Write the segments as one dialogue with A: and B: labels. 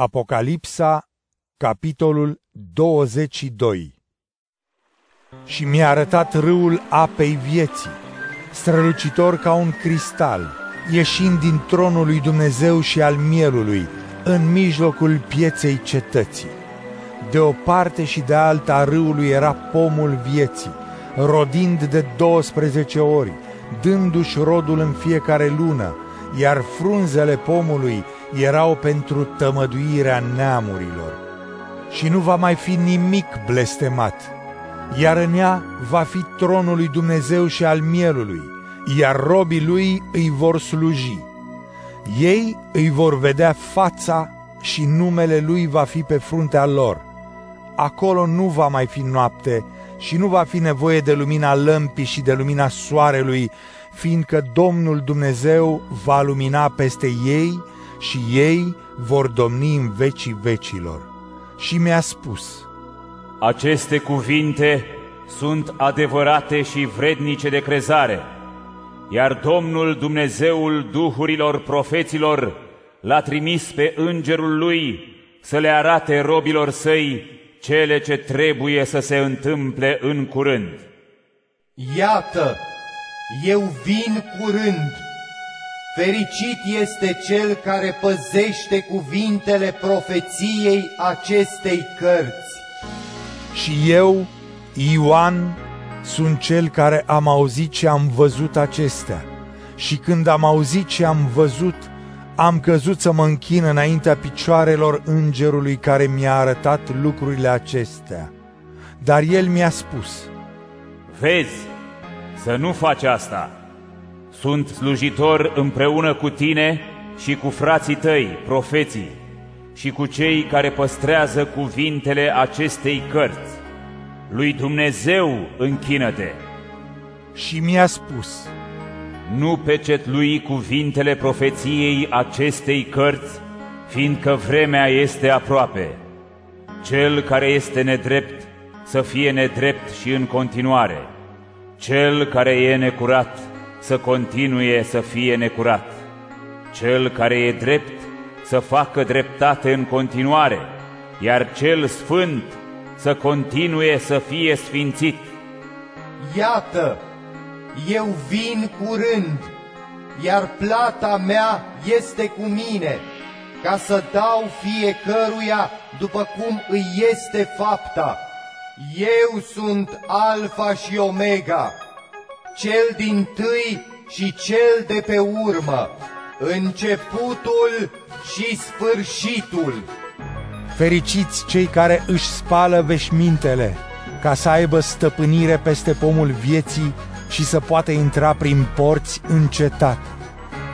A: Apocalipsa, capitolul 22 Și mi-a arătat râul apei vieții, strălucitor ca un cristal, ieșind din tronul lui Dumnezeu și al mielului, în mijlocul pieței cetății. De o parte și de alta a râului era pomul vieții, rodind de 12 ori, dându-și rodul în fiecare lună, iar frunzele pomului erau pentru tămăduirea neamurilor. Și nu va mai fi nimic blestemat, iar în ea va fi tronul lui Dumnezeu și al mielului, iar robii lui îi vor sluji. Ei îi vor vedea fața și numele lui va fi pe fruntea lor. Acolo nu va mai fi noapte și nu va fi nevoie de lumina lămpii și de lumina soarelui, fiindcă Domnul Dumnezeu va lumina peste ei și ei vor domni în vecii vecilor. Și mi-a spus,
B: Aceste cuvinte sunt adevărate și vrednice de crezare, iar Domnul Dumnezeul Duhurilor profeților l-a trimis pe îngerul lui să le arate robilor săi cele ce trebuie să se întâmple în curând.
C: Iată, eu vin curând. Fericit este cel care păzește cuvintele profeției acestei cărți.
A: Și eu, Ioan, sunt cel care am auzit și am văzut acestea. Și când am auzit și am văzut, am căzut să mă închin înaintea picioarelor îngerului care mi-a arătat lucrurile acestea. Dar el mi-a spus,
B: Vezi, să nu faci asta. Sunt slujitor împreună cu tine și cu frații tăi, profeții, și cu cei care păstrează cuvintele acestei cărți. Lui Dumnezeu închină-te.
A: Și mi-a spus,
B: Nu pecetlui cuvintele profeției acestei cărți, fiindcă vremea este aproape. Cel care este nedrept să fie nedrept și în continuare. Cel care e necurat să continue să fie necurat. Cel care e drept să facă dreptate în continuare, iar cel sfânt să continue să fie sfințit.
C: Iată, eu vin curând, iar plata mea este cu mine, ca să dau fiecăruia după cum îi este fapta. Eu sunt Alfa și Omega, cel din tâi și cel de pe urmă, începutul și sfârșitul.
A: fericiți cei care își spală veșmintele, ca să aibă stăpânire peste pomul vieții și să poată intra prin porți în cetate.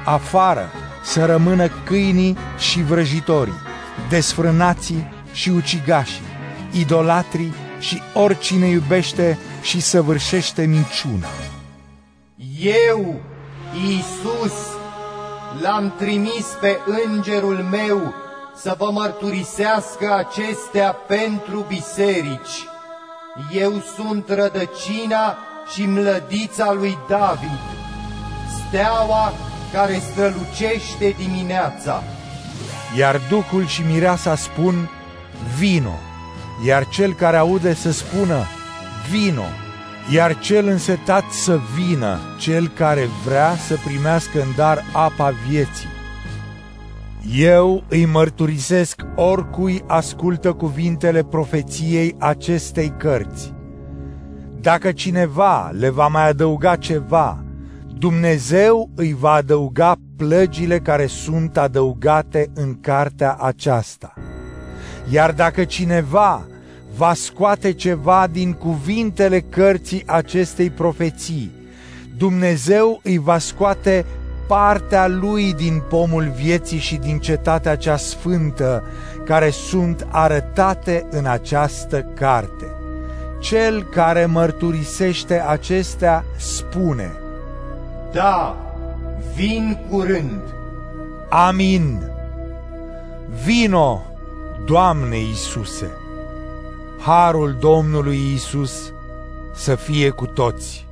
A: Afară să rămână câinii și vrăjitorii, desfrânații și ucigașii, idolatrii și oricine iubește și săvârșește minciuna.
C: Eu, Iisus, l-am trimis pe îngerul meu să vă mărturisească acestea pentru biserici. Eu sunt rădăcina și mlădița lui David, steaua care strălucește dimineața.
A: Iar Duhul și Mireasa spun, vino, iar cel care aude să spună, vino, iar cel însetat să vină, cel care vrea să primească în dar apa vieții. Eu îi mărturisesc oricui ascultă cuvintele profeției acestei cărți. Dacă cineva le va mai adăuga ceva, Dumnezeu îi va adăuga plăgile care sunt adăugate în cartea aceasta. Iar dacă cineva va scoate ceva din cuvintele cărții acestei profeții, Dumnezeu îi va scoate partea lui din pomul vieții și din cetatea cea sfântă, care sunt arătate în această carte. Cel care mărturisește acestea spune,
C: Da, vin curând.
A: Amin. Vino, Doamne Iisuse. Harul Domnului Iisus să fie cu toți.